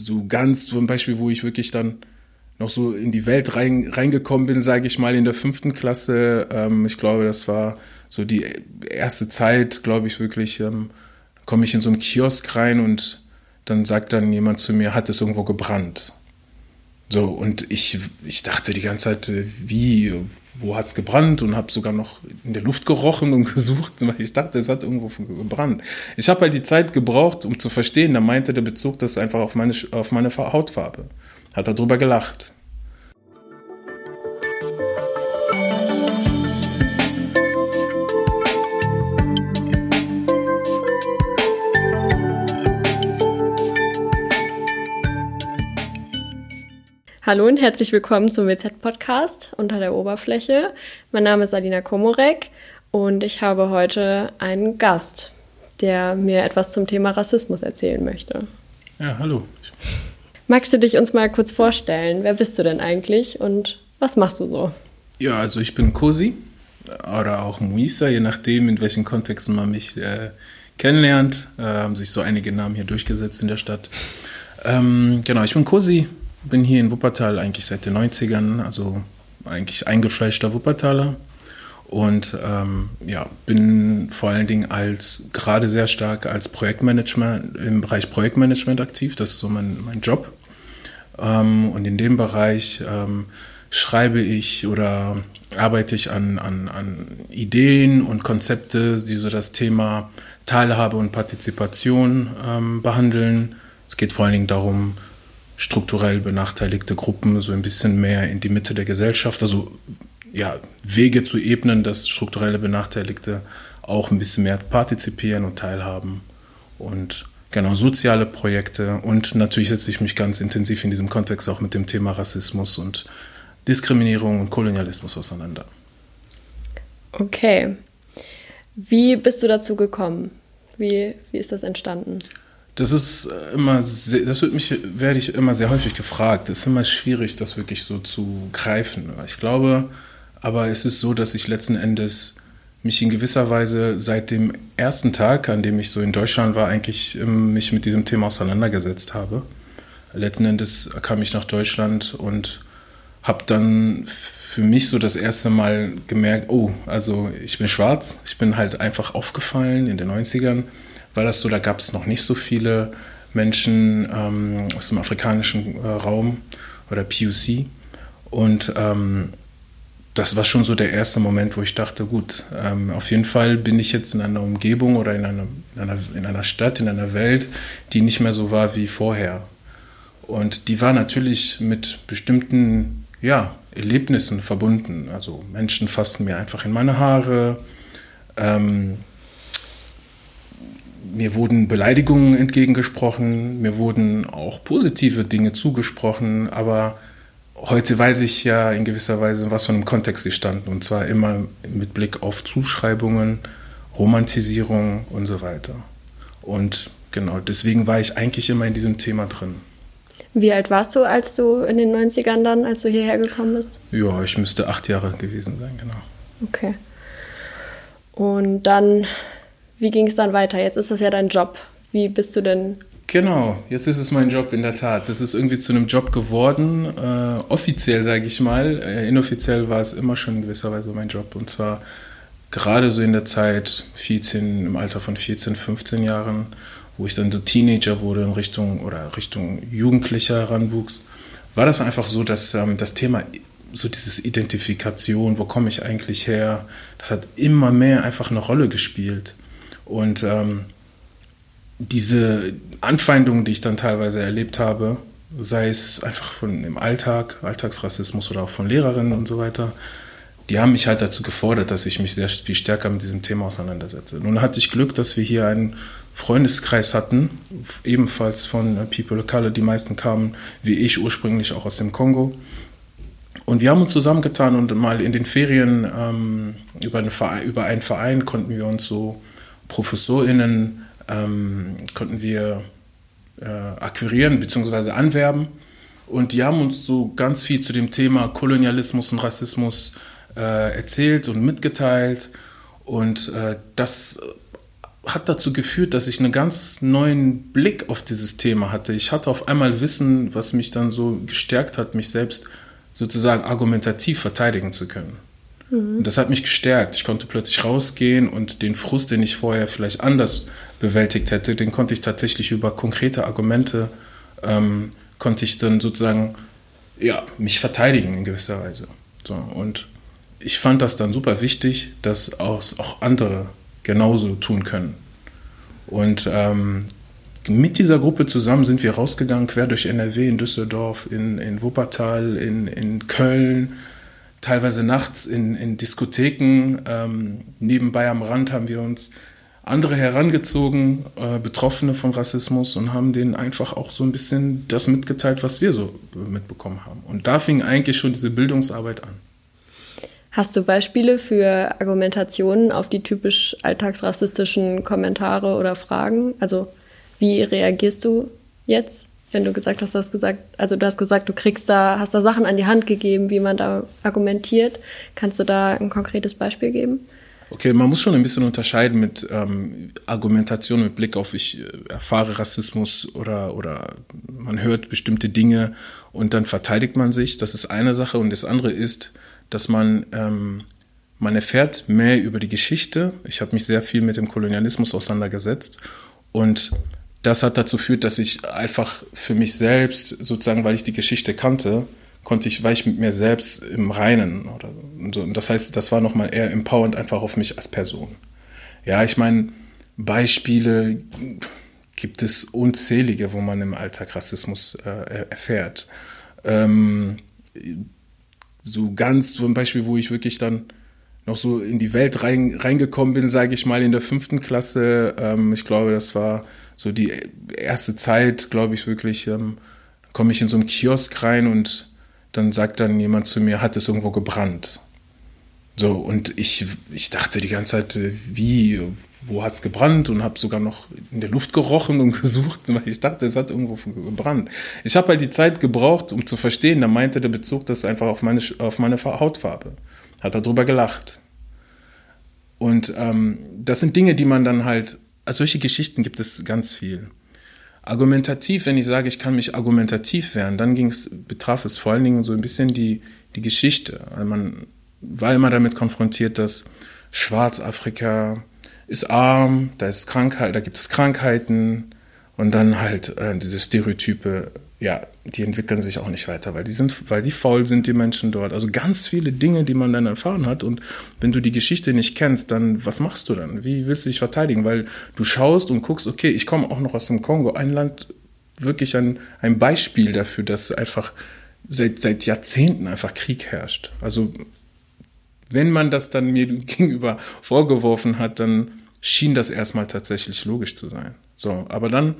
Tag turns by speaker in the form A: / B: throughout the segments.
A: so ganz zum Beispiel, wo ich wirklich dann noch so in die Welt rein, reingekommen bin, sage ich mal, in der fünften Klasse. Ähm, ich glaube, das war so die erste Zeit, glaube ich, wirklich, ähm, komme ich in so einen Kiosk rein und dann sagt dann jemand zu mir, hat es irgendwo gebrannt. So, und ich, ich dachte die ganze Zeit, äh, wie, wo hat es gebrannt? Und habe sogar noch in der Luft gerochen und gesucht, weil ich dachte, es hat irgendwo gebrannt. Ich habe halt die Zeit gebraucht, um zu verstehen. Da meinte der Bezug das einfach auf meine, auf meine Hautfarbe. Hat er drüber gelacht.
B: Hallo und herzlich willkommen zum WZ-Podcast unter der Oberfläche. Mein Name ist Alina Komorek und ich habe heute einen Gast, der mir etwas zum Thema Rassismus erzählen möchte.
A: Ja, hallo.
B: Magst du dich uns mal kurz vorstellen? Wer bist du denn eigentlich und was machst du so?
A: Ja, also ich bin Cosi oder auch Muisa, je nachdem, in welchen Kontexten man mich äh, kennenlernt. Äh, haben sich so einige Namen hier durchgesetzt in der Stadt. Ähm, genau, ich bin Cosi, bin hier in Wuppertal eigentlich seit den 90ern, also eigentlich eingefleischter Wuppertaler. Und ähm, ja, bin vor allen Dingen als gerade sehr stark als Projektmanagement im Bereich Projektmanagement aktiv. Das ist so mein, mein Job. Ähm, und in dem Bereich ähm, schreibe ich oder arbeite ich an, an, an Ideen und Konzepte, die so das Thema Teilhabe und Partizipation ähm, behandeln. Es geht vor allen Dingen darum, strukturell benachteiligte Gruppen so ein bisschen mehr in die Mitte der Gesellschaft, also ja, Wege zu ebnen, dass strukturelle Benachteiligte auch ein bisschen mehr partizipieren und teilhaben. Und genau, soziale Projekte. Und natürlich setze ich mich ganz intensiv in diesem Kontext auch mit dem Thema Rassismus und Diskriminierung und Kolonialismus auseinander.
B: Okay. Wie bist du dazu gekommen? Wie, wie ist das entstanden?
A: Das ist immer, sehr, das wird mich, werde ich immer sehr häufig gefragt. Es ist immer schwierig, das wirklich so zu greifen. Ich glaube, aber es ist so, dass ich letzten Endes mich in gewisser Weise seit dem ersten Tag, an dem ich so in Deutschland war, eigentlich ähm, mich mit diesem Thema auseinandergesetzt habe. Letzten Endes kam ich nach Deutschland und habe dann für mich so das erste Mal gemerkt, oh, also ich bin schwarz, ich bin halt einfach aufgefallen in den 90ern war das so, da gab es noch nicht so viele Menschen ähm, aus dem afrikanischen äh, Raum oder PUC. Und ähm, das war schon so der erste Moment, wo ich dachte, gut, ähm, auf jeden Fall bin ich jetzt in einer Umgebung oder in einer, in, einer, in einer Stadt, in einer Welt, die nicht mehr so war wie vorher. Und die war natürlich mit bestimmten ja, Erlebnissen verbunden. Also Menschen fassten mir einfach in meine Haare. Ähm, mir wurden Beleidigungen entgegengesprochen, mir wurden auch positive Dinge zugesprochen, aber heute weiß ich ja in gewisser Weise, was für einem Kontext sie standen. Und zwar immer mit Blick auf Zuschreibungen, Romantisierung und so weiter. Und genau, deswegen war ich eigentlich immer in diesem Thema drin.
B: Wie alt warst du, als du in den 90ern dann, als du hierher gekommen bist?
A: Ja, ich müsste acht Jahre gewesen sein, genau.
B: Okay. Und dann wie ging es dann weiter? Jetzt ist das ja dein Job. Wie bist du denn?
A: Genau, jetzt ist es mein Job in der Tat. Das ist irgendwie zu einem Job geworden. Äh, offiziell sage ich mal. Äh, inoffiziell war es immer schon in gewisser Weise mein Job. Und zwar gerade so in der Zeit 14, im Alter von 14, 15 Jahren, wo ich dann so Teenager wurde in Richtung oder Richtung Jugendlicher heranwuchs, war das einfach so, dass ähm, das Thema so dieses Identifikation, wo komme ich eigentlich her, das hat immer mehr einfach eine Rolle gespielt. Und ähm, diese Anfeindungen, die ich dann teilweise erlebt habe, sei es einfach von im Alltag, Alltagsrassismus oder auch von Lehrerinnen und so weiter, die haben mich halt dazu gefordert, dass ich mich sehr viel stärker mit diesem Thema auseinandersetze. Nun hatte ich Glück, dass wir hier einen Freundeskreis hatten, ebenfalls von People of Color. Die meisten kamen, wie ich, ursprünglich auch aus dem Kongo. Und wir haben uns zusammengetan und mal in den Ferien ähm, über, eine über einen Verein konnten wir uns so ProfessorInnen ähm, konnten wir äh, akquirieren bzw. anwerben. Und die haben uns so ganz viel zu dem Thema Kolonialismus und Rassismus äh, erzählt und mitgeteilt. Und äh, das hat dazu geführt, dass ich einen ganz neuen Blick auf dieses Thema hatte. Ich hatte auf einmal Wissen, was mich dann so gestärkt hat, mich selbst sozusagen argumentativ verteidigen zu können. Und das hat mich gestärkt. Ich konnte plötzlich rausgehen und den Frust, den ich vorher vielleicht anders bewältigt hätte, den konnte ich tatsächlich über konkrete Argumente, ähm, konnte ich dann sozusagen ja, mich verteidigen in gewisser Weise. So, und ich fand das dann super wichtig, dass auch andere genauso tun können. Und ähm, mit dieser Gruppe zusammen sind wir rausgegangen, quer durch NRW, in Düsseldorf, in, in Wuppertal, in, in Köln, teilweise nachts in, in Diskotheken. Ähm, nebenbei am Rand haben wir uns andere herangezogen, äh, Betroffene von Rassismus und haben denen einfach auch so ein bisschen das mitgeteilt, was wir so mitbekommen haben. Und da fing eigentlich schon diese Bildungsarbeit an.
B: Hast du Beispiele für Argumentationen auf die typisch alltagsrassistischen Kommentare oder Fragen? Also wie reagierst du jetzt, wenn du gesagt hast, du hast gesagt, also du hast gesagt, du kriegst da, hast da Sachen an die Hand gegeben, wie man da argumentiert. Kannst du da ein konkretes Beispiel geben?
A: Okay, man muss schon ein bisschen unterscheiden mit ähm, Argumentation mit Blick auf ich äh, erfahre Rassismus oder, oder man hört bestimmte Dinge und dann verteidigt man sich. Das ist eine Sache und das andere ist, dass man, ähm, man erfährt mehr über die Geschichte. Ich habe mich sehr viel mit dem Kolonialismus auseinandergesetzt und das hat dazu geführt, dass ich einfach für mich selbst, sozusagen, weil ich die Geschichte kannte, konnte ich, war ich mit mir selbst im Reinen. Oder so. Und das heißt, das war nochmal eher empowernd einfach auf mich als Person. Ja, ich meine, Beispiele gibt es unzählige, wo man im Alltag Rassismus äh, erfährt. Ähm, so ganz so ein Beispiel, wo ich wirklich dann noch so in die Welt rein, reingekommen bin, sage ich mal, in der fünften Klasse. Ähm, ich glaube, das war so die erste Zeit, glaube ich wirklich, ähm, komme ich in so einen Kiosk rein und dann sagt dann jemand zu mir, hat es irgendwo gebrannt. So, und ich, ich dachte die ganze Zeit, äh, wie, wo hat es gebrannt? Und habe sogar noch in der Luft gerochen und gesucht, weil ich dachte, es hat irgendwo gebrannt. Ich habe halt die Zeit gebraucht, um zu verstehen. Da meinte der Bezug das einfach auf meine, auf meine Hautfarbe. Hat darüber gelacht. Und ähm, das sind Dinge, die man dann halt, also solche Geschichten gibt es ganz viel. Argumentativ, wenn ich sage, ich kann mich argumentativ werden, dann ging's, betraf es vor allen Dingen so ein bisschen die, die Geschichte. Also man war immer damit konfrontiert, dass Schwarzafrika ist arm, da ist Krankheit, da gibt es Krankheiten und dann halt äh, diese Stereotype, ja, die entwickeln sich auch nicht weiter, weil die sind, weil die faul sind, die Menschen dort. Also ganz viele Dinge, die man dann erfahren hat. Und wenn du die Geschichte nicht kennst, dann was machst du dann? Wie willst du dich verteidigen? Weil du schaust und guckst, okay, ich komme auch noch aus dem Kongo, ein Land, wirklich ein, ein Beispiel dafür, dass einfach seit, seit Jahrzehnten einfach Krieg herrscht. Also wenn man das dann mir gegenüber vorgeworfen hat, dann schien das erstmal tatsächlich logisch zu sein. So, aber dann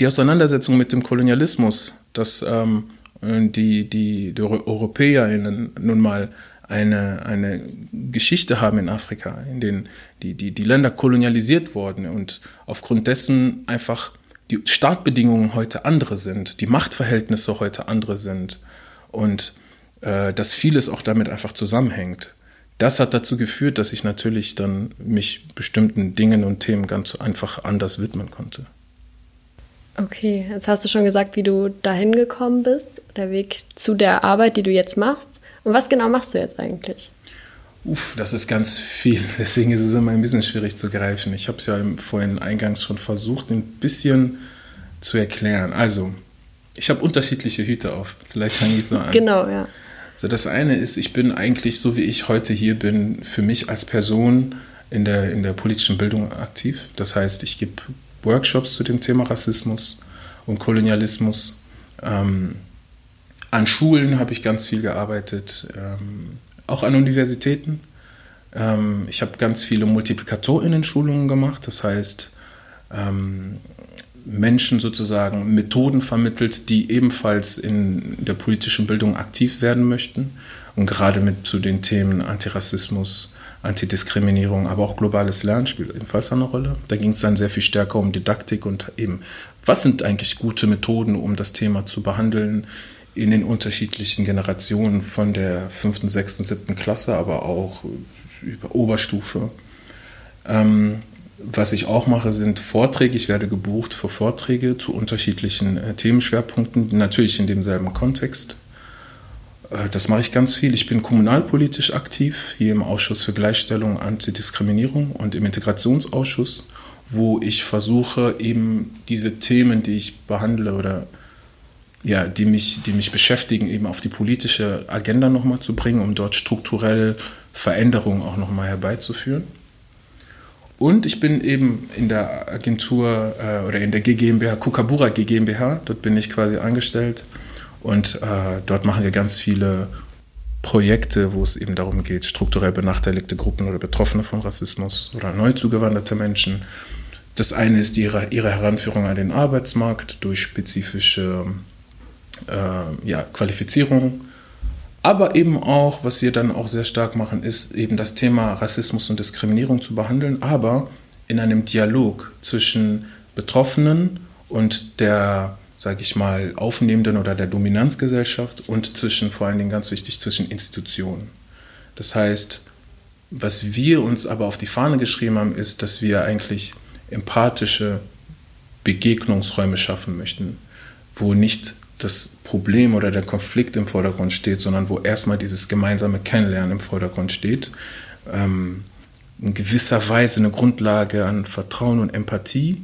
A: die Auseinandersetzung mit dem Kolonialismus, dass ähm, die, die, die EuropäerInnen nun mal eine, eine Geschichte haben in Afrika, in denen die, die, die Länder kolonialisiert wurden und aufgrund dessen einfach die Startbedingungen heute andere sind, die Machtverhältnisse heute andere sind und äh, dass vieles auch damit einfach zusammenhängt. Das hat dazu geführt, dass ich natürlich dann mich bestimmten Dingen und Themen ganz einfach anders widmen konnte.
B: Okay, jetzt hast du schon gesagt, wie du dahin gekommen bist, der Weg zu der Arbeit, die du jetzt machst. Und was genau machst du jetzt eigentlich?
A: Uff, das ist ganz viel. Deswegen ist es immer ein bisschen schwierig zu greifen. Ich habe es ja vorhin eingangs schon versucht, ein bisschen zu erklären. Also, ich habe unterschiedliche Hüte auf. Vielleicht fange ich so an.
B: Genau, ja.
A: Also das eine ist, ich bin eigentlich so wie ich heute hier bin, für mich als Person in der, in der politischen Bildung aktiv. Das heißt, ich gebe Workshops zu dem Thema Rassismus und Kolonialismus. Ähm, an Schulen habe ich ganz viel gearbeitet, ähm, auch an Universitäten. Ähm, ich habe ganz viele Multiplikatorinnen-Schulungen gemacht, das heißt, ähm, Menschen sozusagen Methoden vermittelt, die ebenfalls in der politischen Bildung aktiv werden möchten und gerade mit zu den Themen Antirassismus, Antidiskriminierung, aber auch globales Lernen spielt ebenfalls eine Rolle. Da ging es dann sehr viel stärker um Didaktik und eben, was sind eigentlich gute Methoden, um das Thema zu behandeln in den unterschiedlichen Generationen von der fünften, sechsten, siebten Klasse, aber auch über Oberstufe. Ähm, was ich auch mache, sind Vorträge. Ich werde gebucht für Vorträge zu unterschiedlichen äh, Themenschwerpunkten, natürlich in demselben Kontext. Äh, das mache ich ganz viel. Ich bin kommunalpolitisch aktiv, hier im Ausschuss für Gleichstellung, Antidiskriminierung und im Integrationsausschuss, wo ich versuche, eben diese Themen, die ich behandle oder ja, die mich, die mich beschäftigen, eben auf die politische Agenda nochmal zu bringen, um dort strukturell Veränderungen auch nochmal herbeizuführen. Und ich bin eben in der Agentur äh, oder in der GmbH, Kukabura GmbH, dort bin ich quasi angestellt und äh, dort machen wir ganz viele Projekte, wo es eben darum geht, strukturell benachteiligte Gruppen oder Betroffene von Rassismus oder neu zugewanderte Menschen. Das eine ist ihre, ihre Heranführung an den Arbeitsmarkt durch spezifische äh, ja, Qualifizierung. Aber eben auch, was wir dann auch sehr stark machen, ist eben das Thema Rassismus und Diskriminierung zu behandeln, aber in einem Dialog zwischen Betroffenen und der, sage ich mal, aufnehmenden oder der Dominanzgesellschaft und zwischen, vor allen Dingen ganz wichtig, zwischen Institutionen. Das heißt, was wir uns aber auf die Fahne geschrieben haben, ist, dass wir eigentlich empathische Begegnungsräume schaffen möchten, wo nicht das Problem oder der Konflikt im Vordergrund steht, sondern wo erstmal dieses gemeinsame Kennenlernen im Vordergrund steht. Ähm, in gewisser Weise eine Grundlage an Vertrauen und Empathie,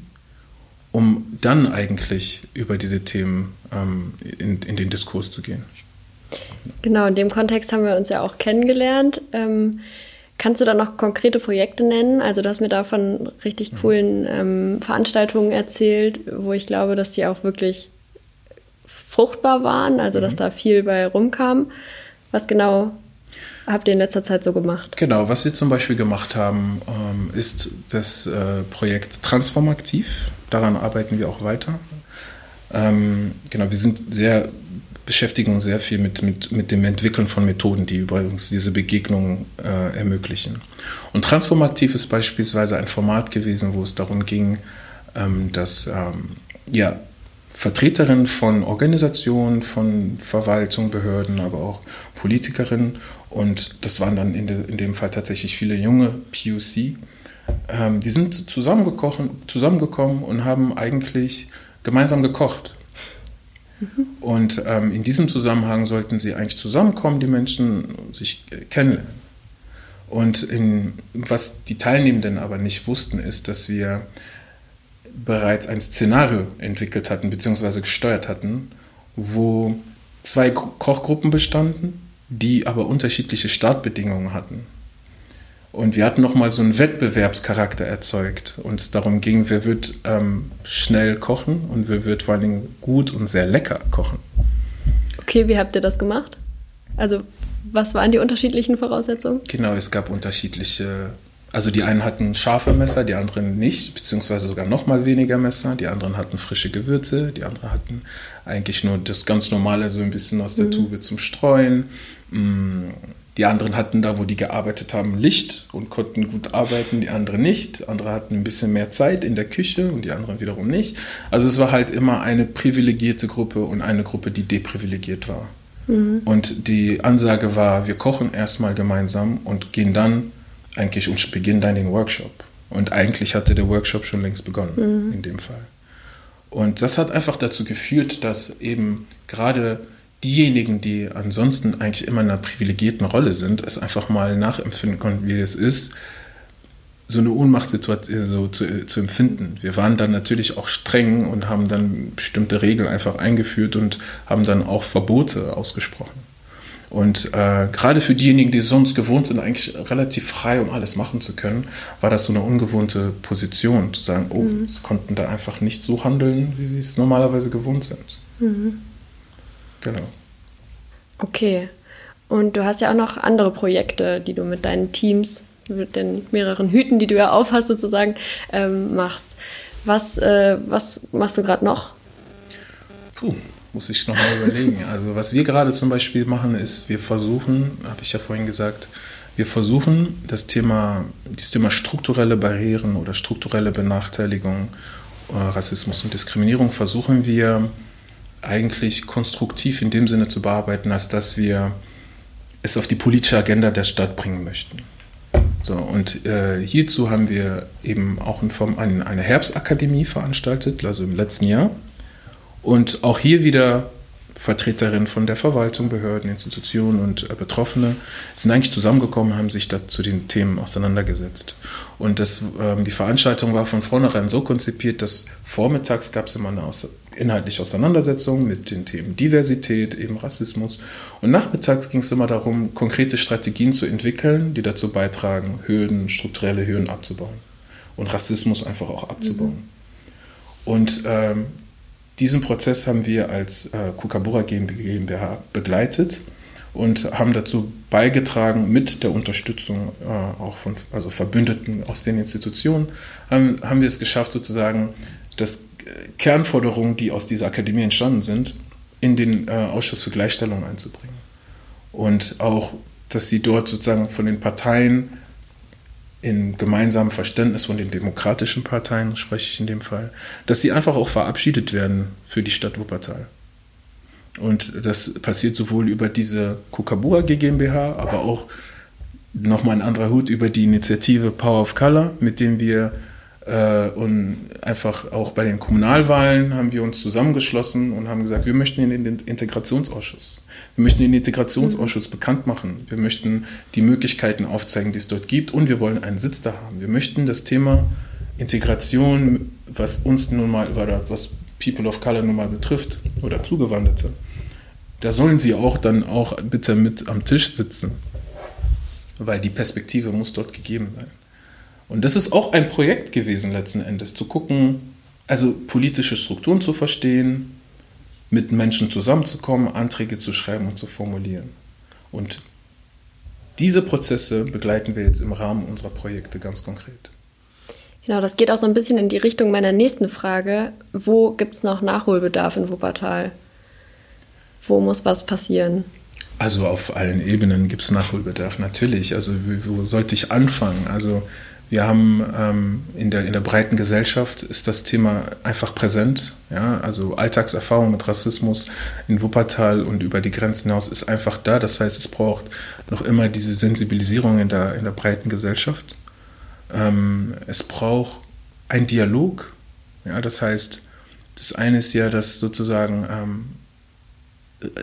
A: um dann eigentlich über diese Themen ähm, in, in, den Diskurs zu gehen.
B: Genau, in dem Kontext haben wir uns ja auch kennengelernt. Ähm, kannst du da noch konkrete Projekte nennen? Also du hast mir da von richtig mhm. coolen ähm, Veranstaltungen erzählt, wo ich glaube, dass die auch wirklich fruchtbar waren, also dass mhm. da viel bei rumkam. Was genau habt ihr in letzter Zeit so gemacht?
A: Genau, was wir zum Beispiel gemacht haben, ähm, ist das äh, Projekt Transformaktiv. Daran arbeiten wir auch weiter. Ähm, genau, wir sind sehr beschäftigen uns sehr viel mit, mit, mit dem Entwickeln von Methoden, die übrigens diese Begegnungen äh, ermöglichen. Und Transformaktiv ist beispielsweise ein Format gewesen, wo es darum ging, ähm, dass ähm, ja, Vertreterinnen von Organisationen, von Verwaltung, Behörden, aber auch Politikerinnen. Und das waren dann in, de, in dem Fall tatsächlich viele junge PUC. Ähm, die sind zusammengekommen und haben eigentlich gemeinsam gekocht. Mhm. Und ähm, in diesem Zusammenhang sollten sie eigentlich zusammenkommen, die Menschen sich kennenlernen. Und in, was die Teilnehmenden aber nicht wussten, ist, dass wir bereits ein Szenario entwickelt hatten bzw. gesteuert hatten, wo zwei Kochgruppen bestanden, die aber unterschiedliche Startbedingungen hatten. Und wir hatten nochmal so einen Wettbewerbscharakter erzeugt. Und es darum ging, wer wird ähm, schnell kochen und wer wird vor allen Dingen gut und sehr lecker kochen.
B: Okay, wie habt ihr das gemacht? Also, was waren die unterschiedlichen Voraussetzungen?
A: Genau, es gab unterschiedliche also die einen hatten scharfe Messer, die anderen nicht, beziehungsweise sogar noch mal weniger Messer. Die anderen hatten frische Gewürze, die anderen hatten eigentlich nur das ganz normale, so ein bisschen aus der mhm. Tube zum Streuen. Mm, die anderen hatten da, wo die gearbeitet haben, Licht und konnten gut arbeiten, die anderen nicht. Andere hatten ein bisschen mehr Zeit in der Küche und die anderen wiederum nicht. Also es war halt immer eine privilegierte Gruppe und eine Gruppe, die deprivilegiert war. Mhm. Und die Ansage war, wir kochen erstmal gemeinsam und gehen dann eigentlich und beginnen dann den Workshop. Und eigentlich hatte der Workshop schon längst begonnen, mhm. in dem Fall. Und das hat einfach dazu geführt, dass eben gerade diejenigen, die ansonsten eigentlich immer in einer privilegierten Rolle sind, es einfach mal nachempfinden konnten, wie es ist, so eine Ohnmachtssituation so zu, zu empfinden. Wir waren dann natürlich auch streng und haben dann bestimmte Regeln einfach eingeführt und haben dann auch Verbote ausgesprochen. Und äh, gerade für diejenigen, die sonst gewohnt sind, eigentlich relativ frei, um alles machen zu können, war das so eine ungewohnte Position, zu sagen, oh, mhm. sie konnten da einfach nicht so handeln, wie sie es normalerweise gewohnt sind. Mhm.
B: Genau. Okay. Und du hast ja auch noch andere Projekte, die du mit deinen Teams, mit den mehreren Hüten, die du ja aufhast, sozusagen, ähm, machst. Was, äh, was machst du gerade noch?
A: Puh, muss ich nochmal überlegen. Also was wir gerade zum Beispiel machen, ist, wir versuchen, habe ich ja vorhin gesagt, wir versuchen das Thema, das Thema strukturelle Barrieren oder strukturelle Benachteiligung, äh, Rassismus und Diskriminierung versuchen wir eigentlich konstruktiv in dem Sinne zu bearbeiten, als dass wir es auf die politische Agenda der Stadt bringen möchten. So, und äh, hierzu haben wir eben auch in Form eine, eine Herbstakademie veranstaltet, also im letzten Jahr. Und auch hier wieder Vertreterinnen von der Verwaltung, Behörden, Institutionen und äh, Betroffene sind eigentlich zusammengekommen, haben sich da zu den Themen auseinandergesetzt. Und das, ähm, die Veranstaltung war von vornherein so konzipiert, dass vormittags gab es immer eine aus inhaltliche Auseinandersetzung mit den Themen Diversität, eben Rassismus. Und nachmittags ging es immer darum, konkrete Strategien zu entwickeln, die dazu beitragen, Hürden, strukturelle Hürden abzubauen und Rassismus einfach auch abzubauen. Mhm. Und ähm, diesen Prozess haben wir als äh, Kukabura GmbH begleitet und haben dazu beigetragen, mit der Unterstützung äh, auch von also Verbündeten aus den Institutionen, haben, haben wir es geschafft, sozusagen das Kernforderungen, die aus dieser Akademie entstanden sind, in den äh, Ausschuss für Gleichstellung einzubringen. Und auch, dass sie dort sozusagen von den Parteien in gemeinsamem Verständnis von den demokratischen Parteien, spreche ich in dem Fall, dass sie einfach auch verabschiedet werden für die Stadt Wuppertal. Und das passiert sowohl über diese Kukabura GmbH, aber auch nochmal ein anderer Hut über die Initiative Power of Color, mit dem wir und einfach auch bei den Kommunalwahlen haben wir uns zusammengeschlossen und haben gesagt, wir möchten in den Integrationsausschuss. Wir möchten den Integrationsausschuss mhm. bekannt machen. Wir möchten die Möglichkeiten aufzeigen, die es dort gibt und wir wollen einen Sitz da haben. Wir möchten das Thema Integration, was uns nun mal, oder was People of Color nun mal betrifft oder Zugewanderte, da sollen sie auch dann auch bitte mit am Tisch sitzen, weil die Perspektive muss dort gegeben sein. Und das ist auch ein Projekt gewesen letzten Endes, zu gucken, also politische Strukturen zu verstehen, mit Menschen zusammenzukommen, Anträge zu schreiben und zu formulieren. Und diese Prozesse begleiten wir jetzt im Rahmen unserer Projekte ganz konkret.
B: Genau, das geht auch so ein bisschen in die Richtung meiner nächsten Frage. Wo gibt es noch Nachholbedarf in Wuppertal? Wo muss was passieren?
A: Also auf allen Ebenen gibt es Nachholbedarf, natürlich. Also wo sollte ich anfangen? Also wir haben ähm, in, der, in der breiten Gesellschaft ist das Thema einfach präsent. Ja? Also Alltagserfahrung mit Rassismus in Wuppertal und über die Grenzen hinaus ist einfach da. Das heißt, es braucht noch immer diese Sensibilisierung in der, in der breiten Gesellschaft. Ähm, es braucht einen Dialog. Ja? Das heißt, das eine ist ja, dass sozusagen ähm,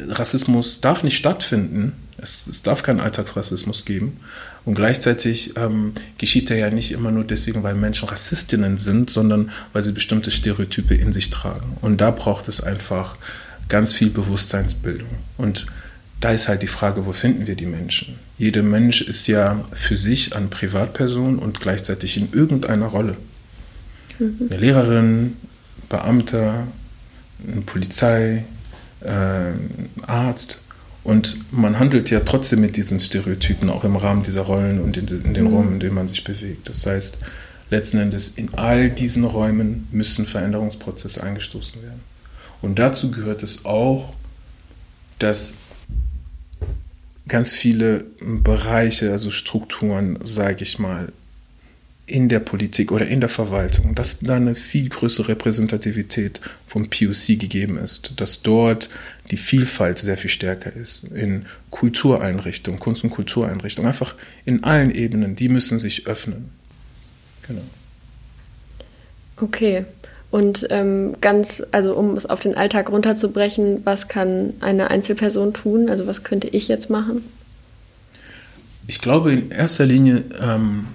A: Rassismus darf nicht stattfinden. Es, es darf keinen Alltagsrassismus geben. Und gleichzeitig ähm, geschieht er ja nicht immer nur deswegen, weil Menschen Rassistinnen sind, sondern weil sie bestimmte Stereotype in sich tragen. Und da braucht es einfach ganz viel Bewusstseinsbildung. Und da ist halt die Frage, wo finden wir die Menschen? Jeder Mensch ist ja für sich eine Privatperson und gleichzeitig in irgendeiner Rolle. Mhm. Eine Lehrerin, Beamter, eine Polizei, äh, Arzt. Und man handelt ja trotzdem mit diesen Stereotypen, auch im Rahmen dieser Rollen und in, in den mhm. Räumen, in denen man sich bewegt. Das heißt, letzten Endes in all diesen Räumen müssen Veränderungsprozesse eingestoßen werden. Und dazu gehört es auch, dass ganz viele Bereiche, also Strukturen, sage ich mal, in der Politik oder in der Verwaltung, dass da eine viel größere Repräsentativität vom POC gegeben ist, dass dort die Vielfalt sehr viel stärker ist in Kultureinrichtungen, Kunst- und Kultureinrichtungen, einfach in allen Ebenen, die müssen sich öffnen. Genau.
B: Okay. Und ähm, ganz, also um es auf den Alltag runterzubrechen, was kann eine Einzelperson tun? Also was könnte ich jetzt machen?
A: Ich glaube in erster Linie ähm,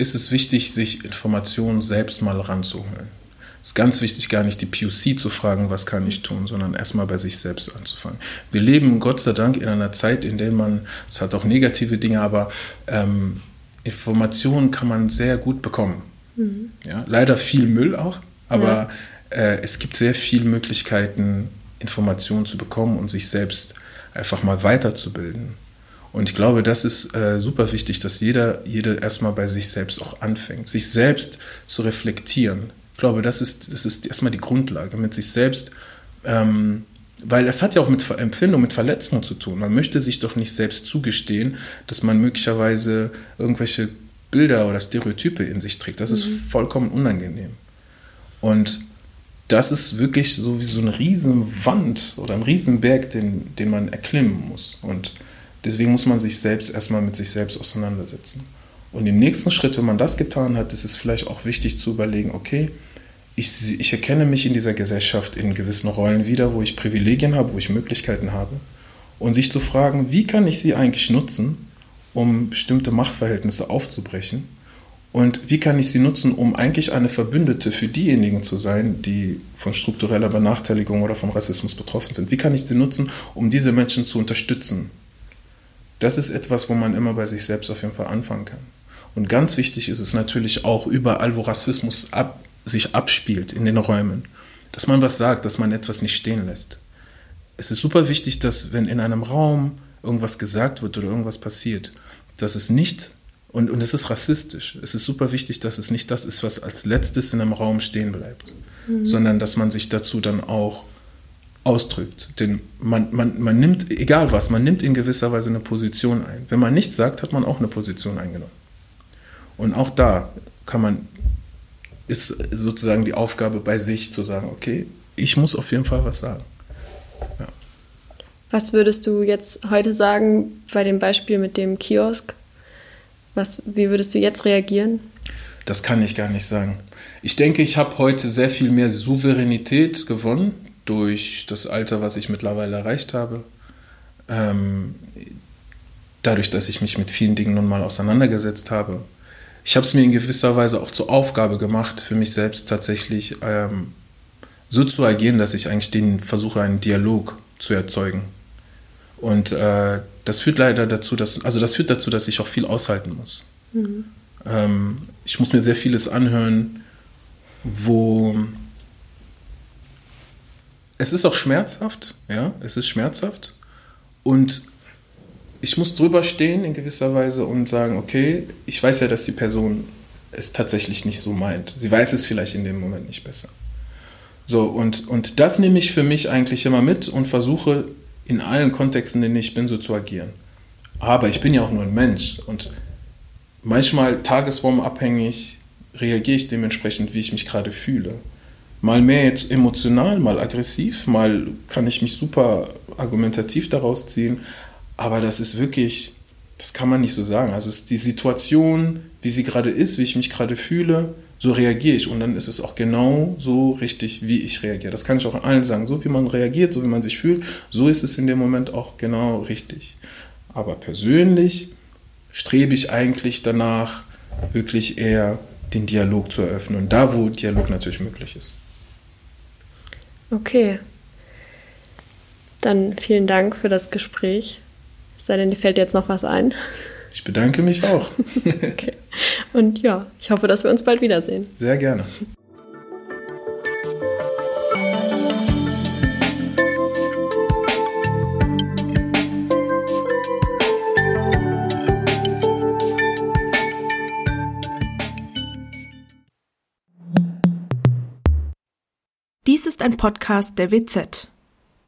A: ist es wichtig, sich Informationen selbst mal ranzuholen. Es ist ganz wichtig, gar nicht die POC zu fragen, was kann ich tun, sondern erstmal bei sich selbst anzufangen. Wir leben Gott sei Dank in einer Zeit, in der man, es hat auch negative Dinge, aber ähm, Informationen kann man sehr gut bekommen. Mhm. Ja, leider viel Müll auch, aber ja. äh, es gibt sehr viele Möglichkeiten, Informationen zu bekommen und sich selbst einfach mal weiterzubilden. Und ich glaube, das ist äh, super wichtig, dass jeder, jede erstmal bei sich selbst auch anfängt, sich selbst zu reflektieren. Ich glaube, das ist, das ist erstmal die Grundlage, mit sich selbst, ähm, weil es hat ja auch mit Empfindung, mit Verletzung zu tun. Man möchte sich doch nicht selbst zugestehen, dass man möglicherweise irgendwelche Bilder oder Stereotype in sich trägt. Das mhm. ist vollkommen unangenehm. Und das ist wirklich so wie so eine Riesenwand oder ein Riesenberg, den, den man erklimmen muss. Und Deswegen muss man sich selbst erstmal mit sich selbst auseinandersetzen. Und im nächsten Schritt, wenn man das getan hat, ist es vielleicht auch wichtig zu überlegen, okay, ich, ich erkenne mich in dieser Gesellschaft in gewissen Rollen wieder, wo ich Privilegien habe, wo ich Möglichkeiten habe. Und sich zu fragen, wie kann ich sie eigentlich nutzen, um bestimmte Machtverhältnisse aufzubrechen? Und wie kann ich sie nutzen, um eigentlich eine Verbündete für diejenigen zu sein, die von struktureller Benachteiligung oder von Rassismus betroffen sind? Wie kann ich sie nutzen, um diese Menschen zu unterstützen? Das ist etwas, wo man immer bei sich selbst auf jeden Fall anfangen kann. Und ganz wichtig ist es natürlich auch überall, wo Rassismus ab, sich abspielt in den Räumen, dass man was sagt, dass man etwas nicht stehen lässt. Es ist super wichtig, dass wenn in einem Raum irgendwas gesagt wird oder irgendwas passiert, dass es nicht, und, und es ist rassistisch, es ist super wichtig, dass es nicht das ist, was als letztes in einem Raum stehen bleibt, mhm. sondern dass man sich dazu dann auch ausdrückt. Denn man, man, man nimmt, egal was, man nimmt in gewisser Weise eine Position ein. Wenn man nichts sagt, hat man auch eine Position eingenommen. Und auch da kann man, ist sozusagen die Aufgabe bei sich zu sagen, okay, ich muss auf jeden Fall was sagen. Ja.
B: Was würdest du jetzt heute sagen bei dem Beispiel mit dem Kiosk? Was, wie würdest du jetzt reagieren?
A: Das kann ich gar nicht sagen. Ich denke, ich habe heute sehr viel mehr Souveränität gewonnen durch das Alter, was ich mittlerweile erreicht habe. Ähm, dadurch, dass ich mich mit vielen Dingen nun mal auseinandergesetzt habe ich habe es mir in gewisser Weise auch zur Aufgabe gemacht, für mich selbst tatsächlich ähm, so zu agieren, dass ich eigentlich den versuche, einen Dialog zu erzeugen. Und äh, das führt leider dazu, dass, also das führt dazu, dass ich auch viel aushalten muss. Mhm. Ähm, ich muss mir sehr vieles anhören, wo es ist auch schmerzhaft, ja, es ist schmerzhaft. Und ich muss drüber stehen in gewisser Weise und sagen, okay, ich weiß ja, dass die Person es tatsächlich nicht so meint. Sie weiß es vielleicht in dem Moment nicht besser. So, und, und das nehme ich für mich eigentlich immer mit und versuche in allen Kontexten, in denen ich bin, so zu agieren. Aber ich bin ja auch nur ein Mensch und manchmal tagesformabhängig reagiere ich dementsprechend, wie ich mich gerade fühle. Mal mehr jetzt emotional, mal aggressiv, mal kann ich mich super argumentativ daraus ziehen, aber das ist wirklich, das kann man nicht so sagen. Also die Situation, wie sie gerade ist, wie ich mich gerade fühle, so reagiere ich. Und dann ist es auch genau so richtig, wie ich reagiere. Das kann ich auch allen sagen. So wie man reagiert, so wie man sich fühlt, so ist es in dem Moment auch genau richtig. Aber persönlich strebe ich eigentlich danach, wirklich eher den Dialog zu eröffnen. Da, wo Dialog natürlich möglich ist.
B: Okay. Dann vielen Dank für das Gespräch sei denn, dir fällt jetzt noch was ein.
A: Ich bedanke mich auch.
B: okay. Und ja, ich hoffe, dass wir uns bald wiedersehen.
A: Sehr gerne.
C: Ist ein Podcast der WZ.